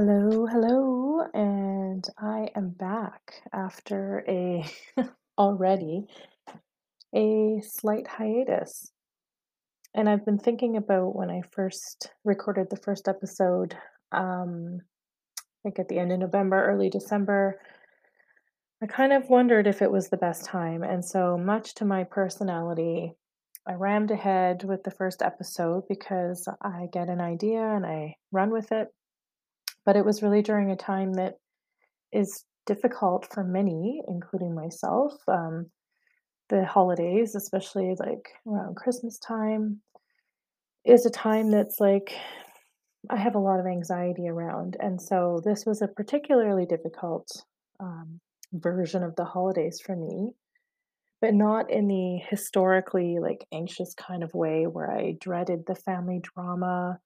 Hello, hello, and I am back after a already a slight hiatus. And I've been thinking about when I first recorded the first episode, um, I think at the end of November, early December. I kind of wondered if it was the best time. And so, much to my personality, I rammed ahead with the first episode because I get an idea and I run with it. But it was really during a time that is difficult for many, including myself. Um, the holidays, especially like around Christmas time, is a time that's like I have a lot of anxiety around. And so this was a particularly difficult um, version of the holidays for me, but not in the historically like anxious kind of way where I dreaded the family drama.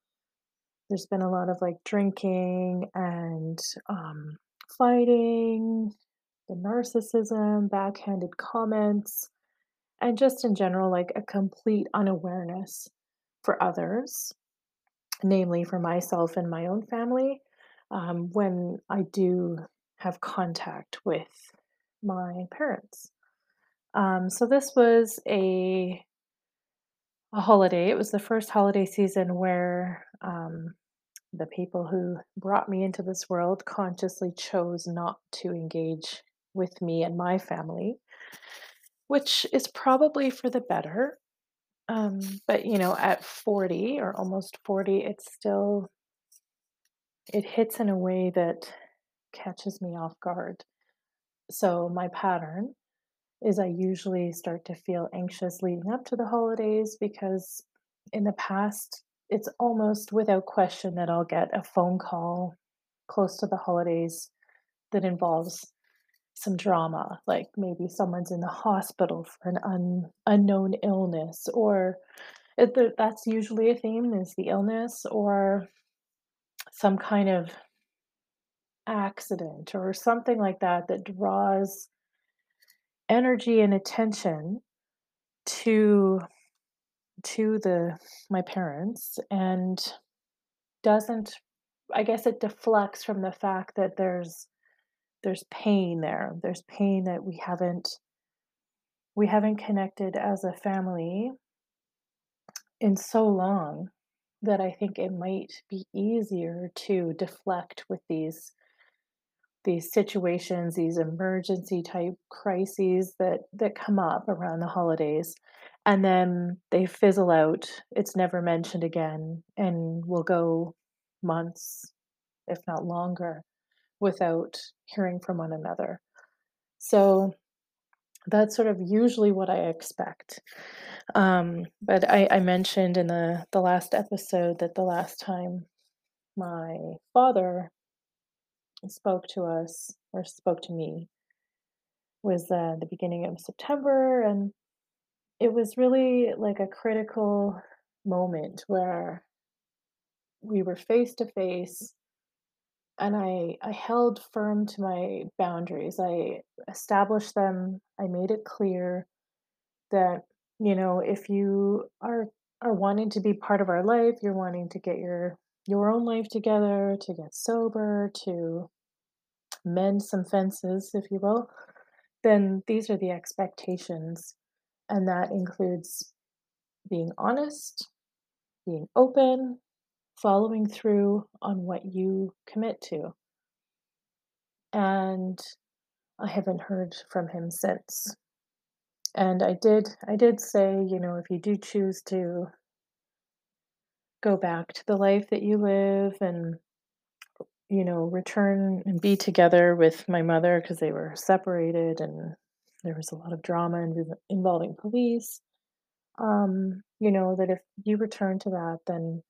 There's been a lot of like drinking and um, fighting, the narcissism, backhanded comments, and just in general, like a complete unawareness for others, namely for myself and my own family, um, when I do have contact with my parents. Um, so this was a a holiday. It was the first holiday season where um, the people who brought me into this world consciously chose not to engage with me and my family, which is probably for the better. Um, but you know, at 40 or almost 40, it's still it hits in a way that catches me off guard. So my pattern is I usually start to feel anxious leading up to the holidays because in the past it's almost without question that I'll get a phone call close to the holidays that involves some drama, like maybe someone's in the hospital for an un, unknown illness, or it, that's usually a theme is the illness, or some kind of accident or something like that that draws energy and attention to to the my parents and doesn't I guess it deflects from the fact that there's there's pain there. There's pain that we haven't we haven't connected as a family in so long that I think it might be easier to deflect with these these situations, these emergency type crises that that come up around the holidays and then they fizzle out. It's never mentioned again and will go months, if not longer, without hearing from one another. So that's sort of usually what I expect. Um, but I, I mentioned in the, the last episode that the last time my father spoke to us or spoke to me was uh, the beginning of September, and it was really like a critical moment where we were face to face and I I held firm to my boundaries. I established them. I made it clear that, you know, if you are are wanting to be part of our life, you're wanting to get your your own life together, to get sober, to mend some fences, if you will, then these are the expectations. And that includes being honest, being open, following through on what you commit to. And I haven't heard from him since. And I did I did say, you know, if you do choose to go back to the life that you live and you know, return and be together with my mother because they were separated and there was a lot of drama inv- involving police. Um, you know, that if you return to that, then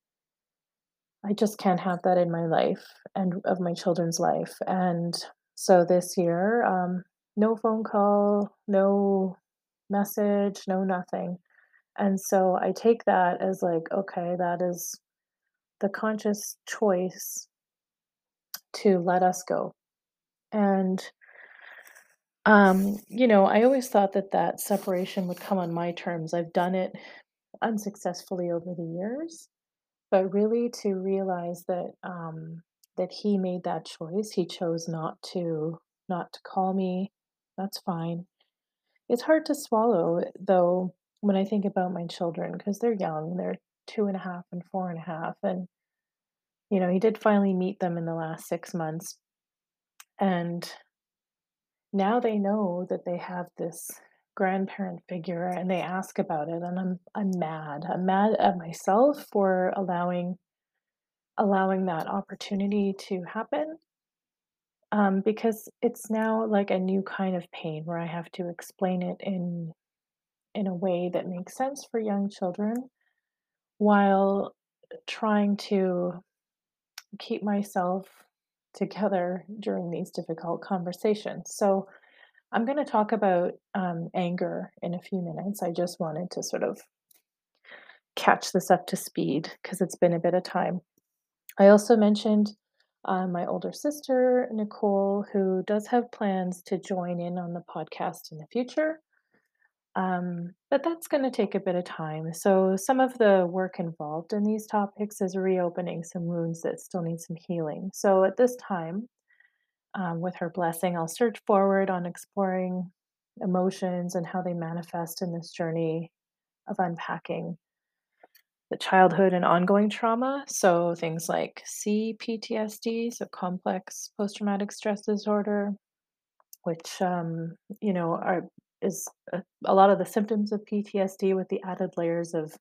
I just can't have that in my life and of my children's life. And so this year, um, no phone call, no message, no nothing. And so I take that as like, okay, that is the conscious choice to let us go. And um, you know, I always thought that that separation would come on my terms. I've done it unsuccessfully over the years, but really to realize that um, that he made that choice. He chose not to not to call me. That's fine. It's hard to swallow, though, when I think about my children because they're young. They're two and a half and four and a half, and you know, he did finally meet them in the last six months, and now they know that they have this grandparent figure and they ask about it and I'm I'm mad. I'm mad at myself for allowing allowing that opportunity to happen. Um, because it's now like a new kind of pain where I have to explain it in in a way that makes sense for young children while trying to keep myself together during these difficult conversations. So I'm going to talk about um, anger in a few minutes. I just wanted to sort of catch this up to speed because it's been a bit of time. I also mentioned uh, my older sister, Nicole, who does have plans to join in on the podcast in the future. Um, but that's going to take a bit of time. So, some of the work involved in these topics is reopening some wounds that still need some healing. So, at this time, um, with her blessing, I'll search forward on exploring emotions and how they manifest in this journey of unpacking the childhood and ongoing trauma. So things like CPTSD, so complex post traumatic stress disorder, which um, you know are is a, a lot of the symptoms of PTSD with the added layers of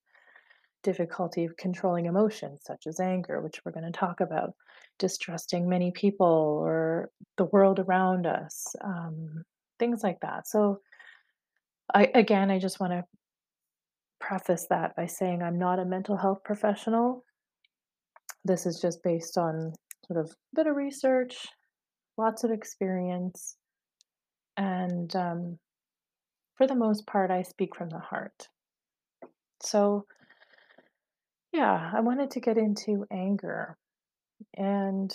difficulty of controlling emotions such as anger, which we're going to talk about, distrusting many people or the world around us, um, things like that. So, I again, I just want to preface that by saying I'm not a mental health professional. This is just based on sort of a bit of research, lots of experience, and um, for the most part, I speak from the heart. So, yeah, I wanted to get into anger. And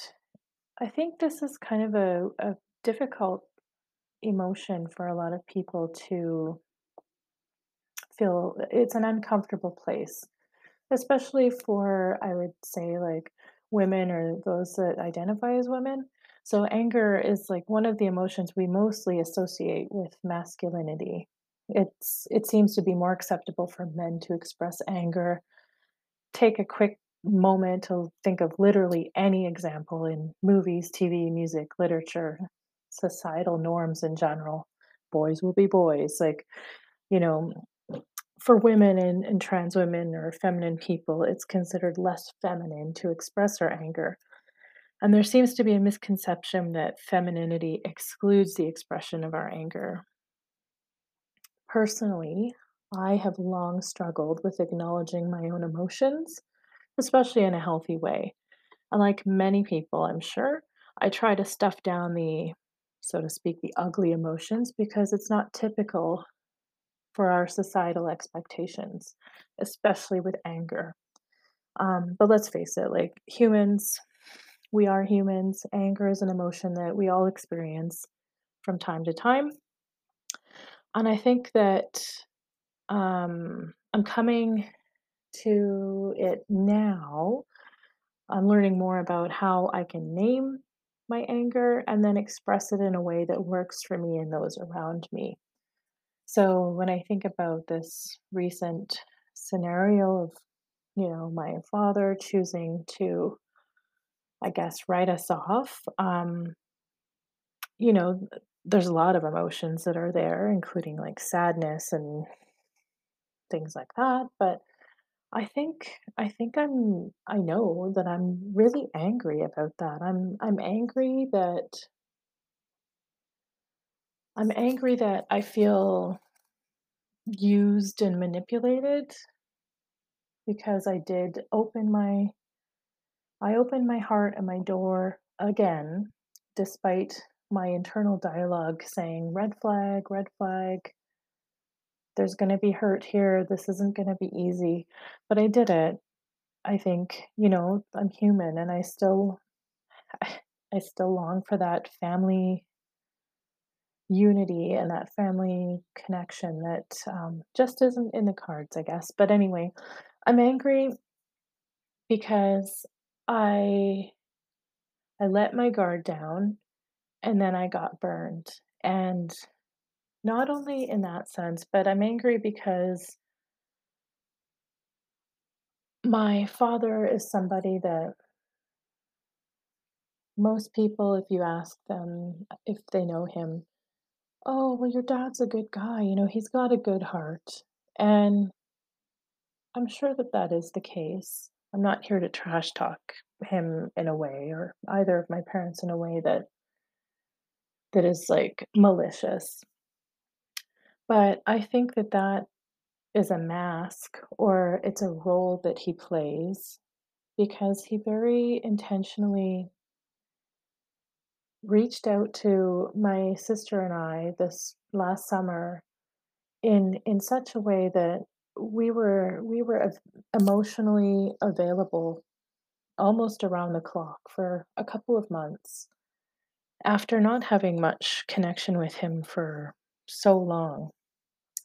I think this is kind of a, a difficult emotion for a lot of people to feel. It's an uncomfortable place, especially for, I would say, like women or those that identify as women. So, anger is like one of the emotions we mostly associate with masculinity. It's it seems to be more acceptable for men to express anger take a quick moment to think of literally any example in movies, TV, music, literature, societal norms in general. Boys will be boys. Like, you know, for women and, and trans women or feminine people, it's considered less feminine to express our anger. And there seems to be a misconception that femininity excludes the expression of our anger. Personally, I have long struggled with acknowledging my own emotions, especially in a healthy way. And like many people, I'm sure, I try to stuff down the, so to speak, the ugly emotions because it's not typical for our societal expectations, especially with anger. Um, but let's face it, like humans, we are humans. Anger is an emotion that we all experience from time to time. And I think that um, I'm coming to it now. I'm learning more about how I can name my anger and then express it in a way that works for me and those around me. So when I think about this recent scenario of, you know, my father choosing to, I guess, write us off, um, you know, there's a lot of emotions that are there, including like sadness and things like that. But I think I think I'm I know that I'm really angry about that. I'm I'm angry that I'm angry that I feel used and manipulated because I did open my I opened my heart and my door again despite my internal dialogue saying red flag, red flag, there's going to be hurt here. This isn't going to be easy. But I did it. I think, you know, I'm human and I still I still long for that family unity and that family connection that um, just isn't in the cards, I guess. But anyway, I'm angry because I I let my guard down and then I got burned. And not only in that sense, but I'm angry because my father is somebody that most people, if you ask them if they know him, oh, well, your dad's a good guy. You know, he's got a good heart. And I'm sure that that is the case. I'm not here to trash talk him in a way or either of my parents in a way that that is like malicious. But I think that that is a mask or it's a role that he plays because he very intentionally reached out to my sister and I this last summer in in such a way that we were we were emotionally available almost around the clock for a couple of months after not having much connection with him for so long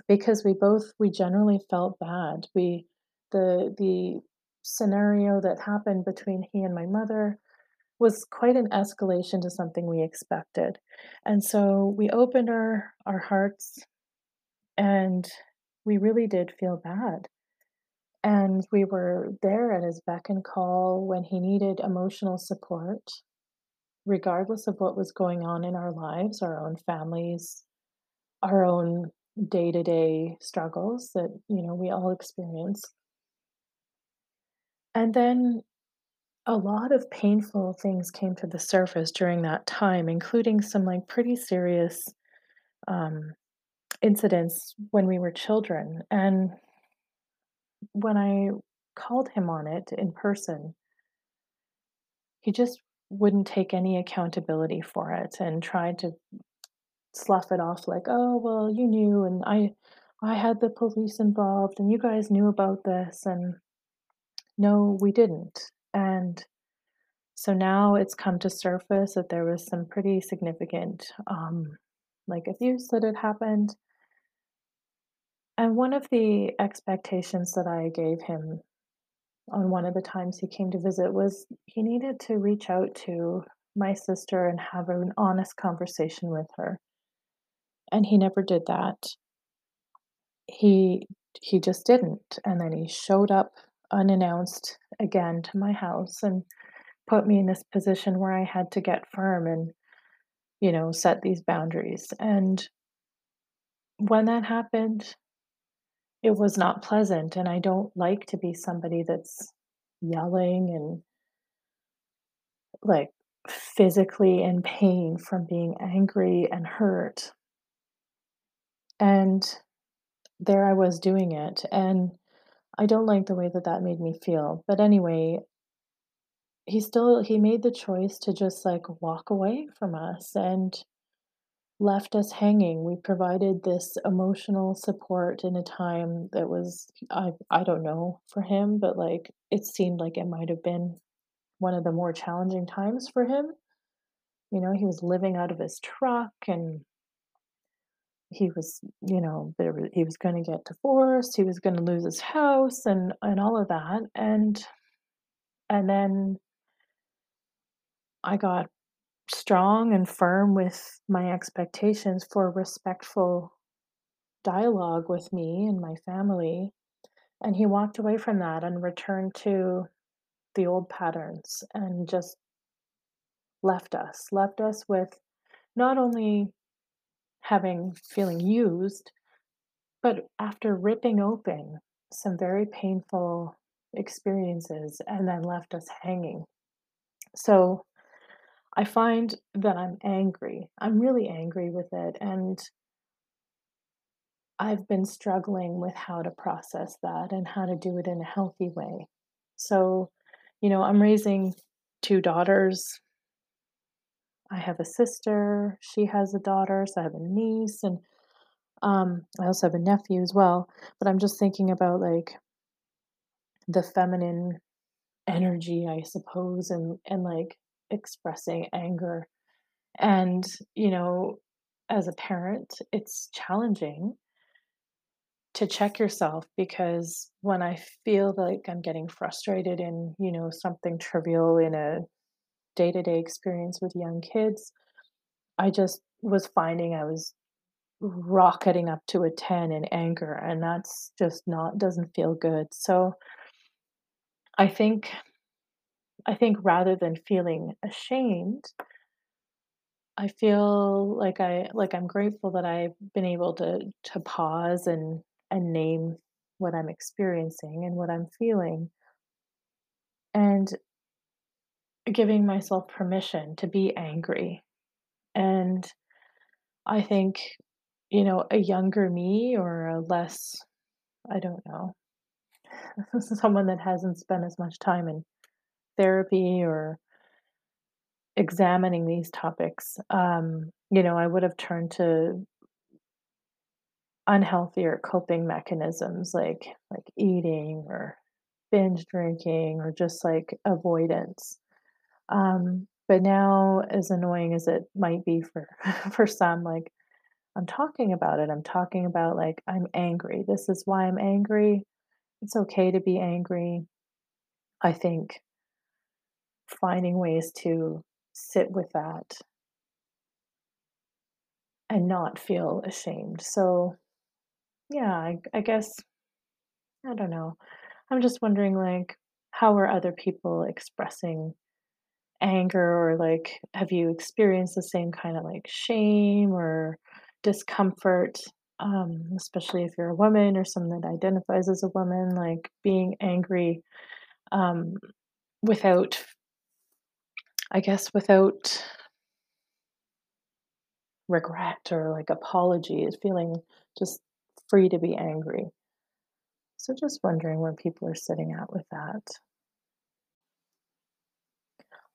because we both we generally felt bad. We the the scenario that happened between he and my mother was quite an escalation to something we expected. And so we opened our our hearts and we really did feel bad. And we were there at his beck and call when he needed emotional support regardless of what was going on in our lives our own families our own day-to-day struggles that, you know, we all experience. And then a lot of painful things came to the surface during that time, including some like pretty serious um, incidents when we were children. And when I called him on it in person, he just wouldn't take any accountability for it and tried to slough it off like, "Oh, well, you knew and I I had the police involved and you guys knew about this." And no, we didn't. And so now it's come to surface that there was some pretty significant um like abuse that had happened. And one of the expectations that I gave him on one of the times he came to visit was he needed to reach out to my sister and have an honest conversation with her. And he never did that. He he just didn't, and then he showed up unannounced again to my house and put me in this position where I had to get firm and, you know, set these boundaries, and when that happened, it was not pleasant, and I don't like to be somebody that's yelling and, like, physically in pain from being angry and hurt, and there I was doing it, and I don't like the way that that made me feel, but anyway, he still he made the choice to just, like, walk away from us and left us hanging. We provided this emotional support in a time that was I I don't know for him, but, like, it seemed like it might have been one of the more challenging times for him. You know, he was living out of his truck and he was, you know, there wa he was gonna get divorced, he was gonna lose his house and and all of that, and and then I got strong and firm with my expectations for respectful dialogue with me and my family, and he walked away from that and returned to the old patterns and just left us. Left us with not only having feeling used, but after ripping open some very painful experiences and then left us hanging. So, I find that I'm angry. I'm really angry with it, and I've been struggling with how to process that and how to do it in a healthy way. So, you know, I'm raising 2 daughters. I have a sister, she has a daughter, so I have a niece, and, um, I also have a nephew as well, but I'm just thinking about, like, the feminine energy, I suppose, and and, like, expressing anger, and, you know, as a parent, it's challenging to check yourself because when I feel like I'm getting frustrated in, you know, something trivial in a day-to-day experience with young kids, I just was finding I was rocketing up to a 10 in anger, and that's just not doesn't feel good. So I think I think rather than feeling ashamed, I feel like I like I'm grateful that I've been able to to pause and and name what I'm experiencing and what I'm feeling and giving myself permission to be angry. And I think, you know, a younger me or a less, I don't know, someone that hasn't spent as much time in therapy or examining these topics, um, you know, I would have turned to unhealthier coping mechanisms like like eating or binge drinking or just like avoidance. Um, but now, as annoying as it might be for for some, like I'm talking about it. I'm talking about like I'm angry. This is why I'm angry. It's okay to be angry. I think finding ways to sit with that and not feel ashamed. So, yeah, I, I guess, I don't know. I'm just wondering, like, how are other people expressing anger or like have you experienced the same kind of like shame or discomfort um, especially if you're a woman or someone that identifies as a woman like being angry um, without i guess without regret or like apology is feeling just free to be angry so just wondering where people are sitting at with that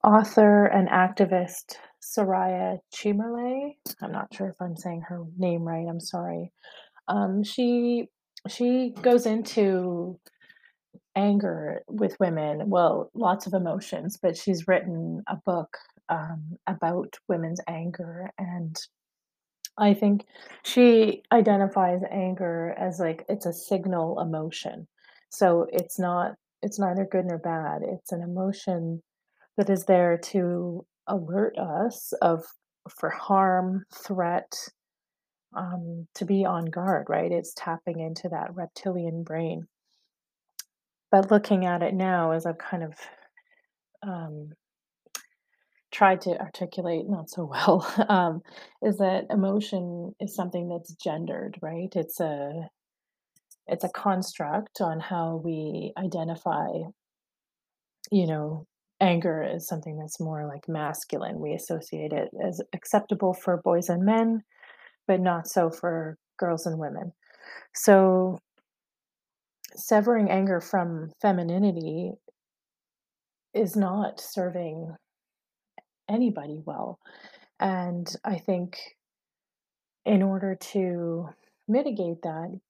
author and activist Soraya Chemaly. I'm not sure if I'm saying her name right. I'm sorry. Um, she she goes into anger with women. Well, lots of emotions, but she's written a book um, about women's anger, and I think she identifies anger as like it's a signal emotion. So it's not it's neither good nor bad. It's an emotion that is there to alert us of for harm, threat, um, to be on guard, right? It's tapping into that reptilian brain. But looking at it now, as I've kind of um, tried to articulate not so well, um, is that emotion is something that's gendered, right? It's a it's a construct on how we identify you know, anger is something that's more like masculine. We associate it as acceptable for boys and men, but not so for girls and women. So, severing anger from femininity is not serving anybody well. And I think in order to mitigate that,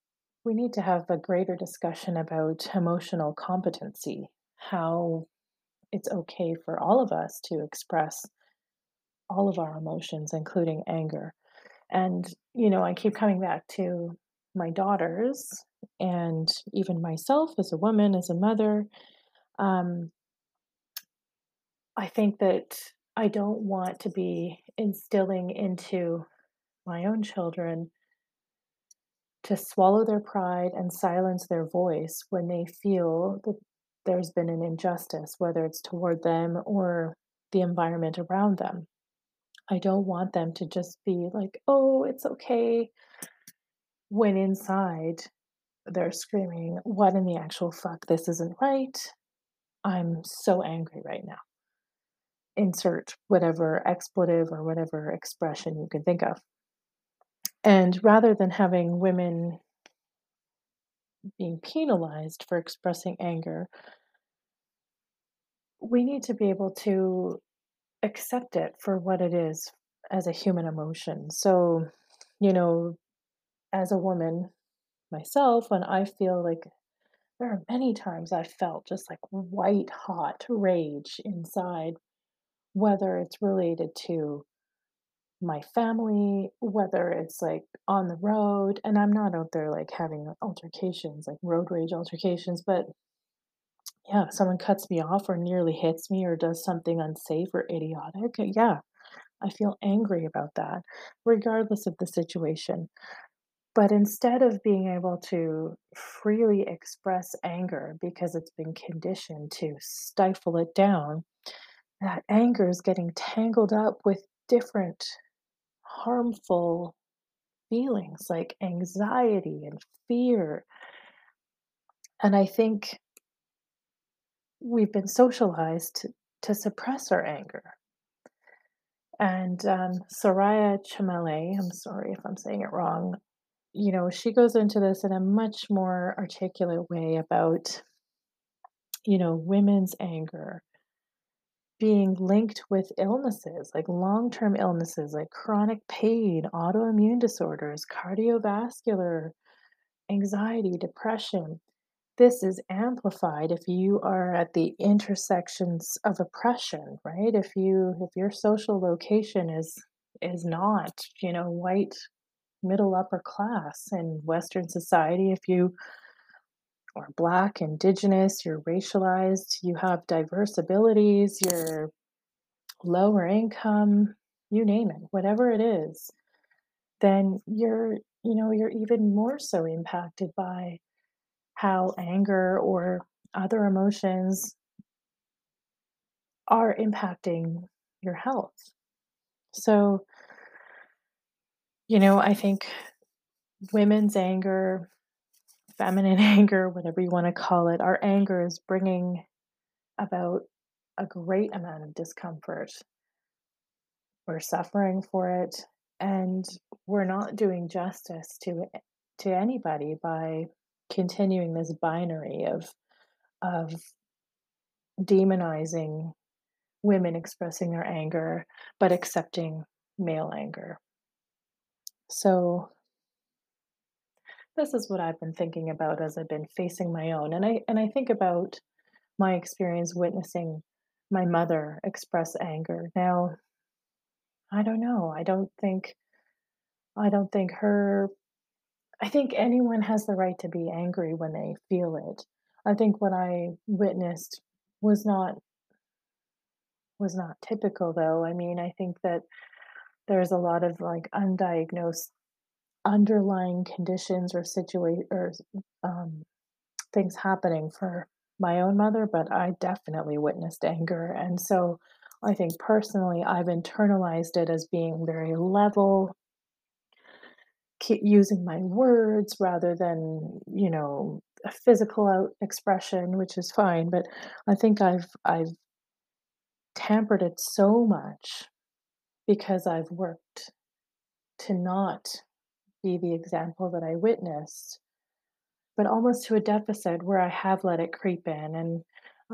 we need to have a greater discussion about emotional competency, how it's okay for all of us to express all of our emotions, including anger. And, you know, I keep coming back to my daughters and even myself as a woman, as a mother. Um, I think that I don't want to be instilling into my own children to swallow their pride and silence their voice when they feel that there's been an injustice, whether it's toward them or the environment around them. I don't want them to just be like, oh, it's okay, when inside they're screaming, what in the actual fuck? This isn't right. I'm so angry right now. Insert whatever expletive or whatever expression you can think of. And rather than having women being penalized for expressing anger, we need to be able to accept it for what it is as a human emotion. So, you know, as a woman myself, when I feel like there are many times I've felt just like white hot rage inside, whether it's related to my family, whether it's like on the road, and I'm not out there like having altercations, like road rage altercations, but Yeah, if someone cuts me off or nearly hits me or does something unsafe or idiotic, yeah, I feel angry about that, regardless of the situation. But instead of being able to freely express anger because it's been conditioned to stifle it down, that anger is getting tangled up with different harmful feelings like anxiety and fear. And I think we've been socialized to, to suppress our anger. And um, Soraya Chemaly, I'm sorry if I'm saying it wrong, you know, she goes into this in a much more articulate way about, you know, women's anger being linked with illnesses, like long-term illnesses, like chronic pain, autoimmune disorders, cardiovascular, anxiety, depression. This is amplified if you are at the intersections of oppression, right? If you if your social location is is not, you know, white middle upper class in Western society, if you are Black, Indigenous, you're racialized, you have diverse abilities, you're lower income, you name it, whatever it is, then you're, you know, you're even more so impacted by how anger or other emotions are impacting your health. So, you know, I think women's anger, feminine anger, whatever you want to call it, our anger is bringing about a great amount of discomfort. We're suffering for it, and we're not doing justice to to anybody by continuing this binary of of demonizing women expressing their anger but accepting male anger. So this is what I've been thinking about as I've been facing my own and I and I think about my experience witnessing my mother express anger. Now, I don't know. I don't think I don't think her I think anyone has the right to be angry when they feel it. I think what I witnessed was not was not typical though. I mean, I think that there's a lot of like undiagnosed underlying conditions or situa or um, things happening for my own mother, but I definitely witnessed anger. And so I think personally, I've internalized it as being very level, using my words rather than, you know, a physical out expression, which is fine. But I think I've I've tempered it so much because I've worked to not be the example that I witnessed but almost to a deficit where I have let it creep in and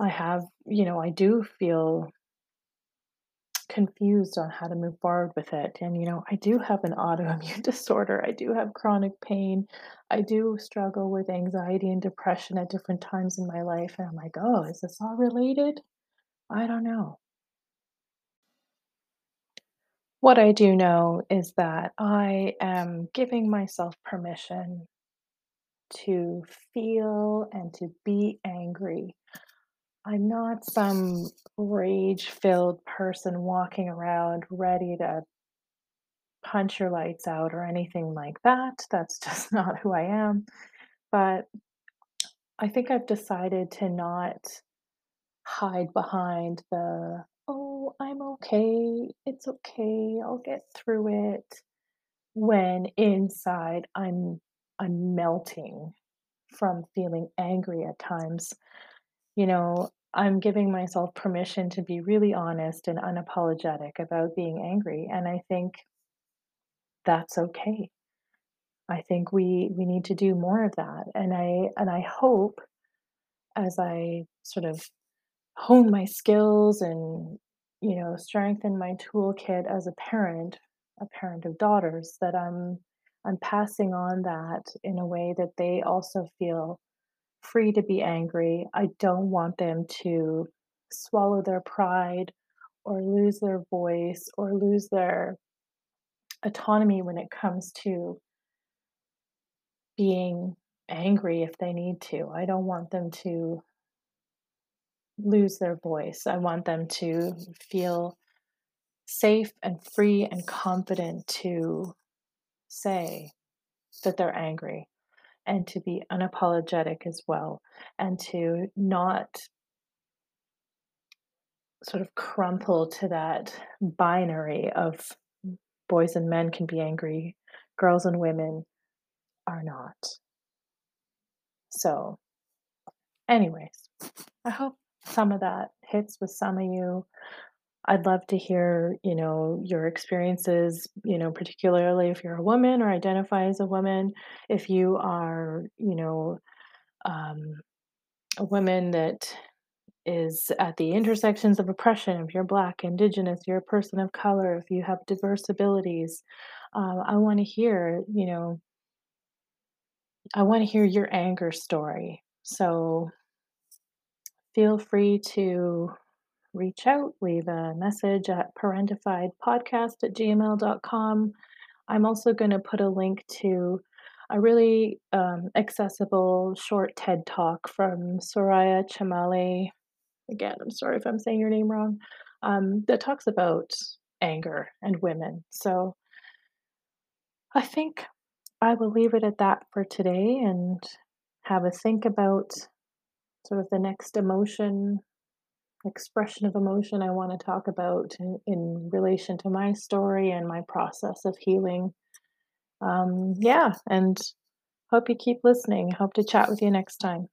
I have, you know, I do feel confused on how to move forward with it. And, you know, I do have an autoimmune disorder. I do have chronic pain. I do struggle with anxiety and depression at different times in my life. And I'm like, oh, is this all related? I don't know. What I do know is that I am giving myself permission to feel and to be angry I'm not some rage-filled person walking around ready to punch your lights out or anything like that. That's just not who I am. But I think I've decided to not hide behind the, oh, I'm okay. It's okay. I'll get through it. When inside I'm I'm melting from feeling angry at times. You know, I'm giving myself permission to be really honest and unapologetic about being angry, and I think that's okay. I think we we need to do more of that, and I and I hope as I sort of hone my skills and, you know, strengthen my toolkit as a parent, a parent of daughters, that I'm I'm passing on that in a way that they also feel free to be angry. I don't want them to swallow their pride or lose their voice or lose their autonomy when it comes to being angry if they need to. I don't want them to lose their voice. I want them to feel safe and free and confident to say that they're angry and to be unapologetic as well and to not sort of crumple to that binary of boys and men can be angry, girls and women are not. So, anyways, I hope some of that hits with some of you. I'd love to hear, you know, your experiences, you know, particularly if you're a woman or identify as a woman, if you are, you know, um, a woman that is at the intersections of oppression, if you're Black, Indigenous, you're a person of color, if you have diverse abilities, um, I want to hear, you know, I want to hear your anger story. So feel free to reach out, leave a message at parentifiedpodcast at gmail.com. I'm also going to put a link to a really um, accessible short TED talk from Soraya Chemaly. Again, I'm sorry if I'm saying your name wrong, um, that talks about anger and women. So I think I will leave it at that for today and have a think about sort of the next emotion expression of emotion I want to talk about in, in relation to my story and my process of healing. Um, yeah, and hope you keep listening. Hope to chat with you next time.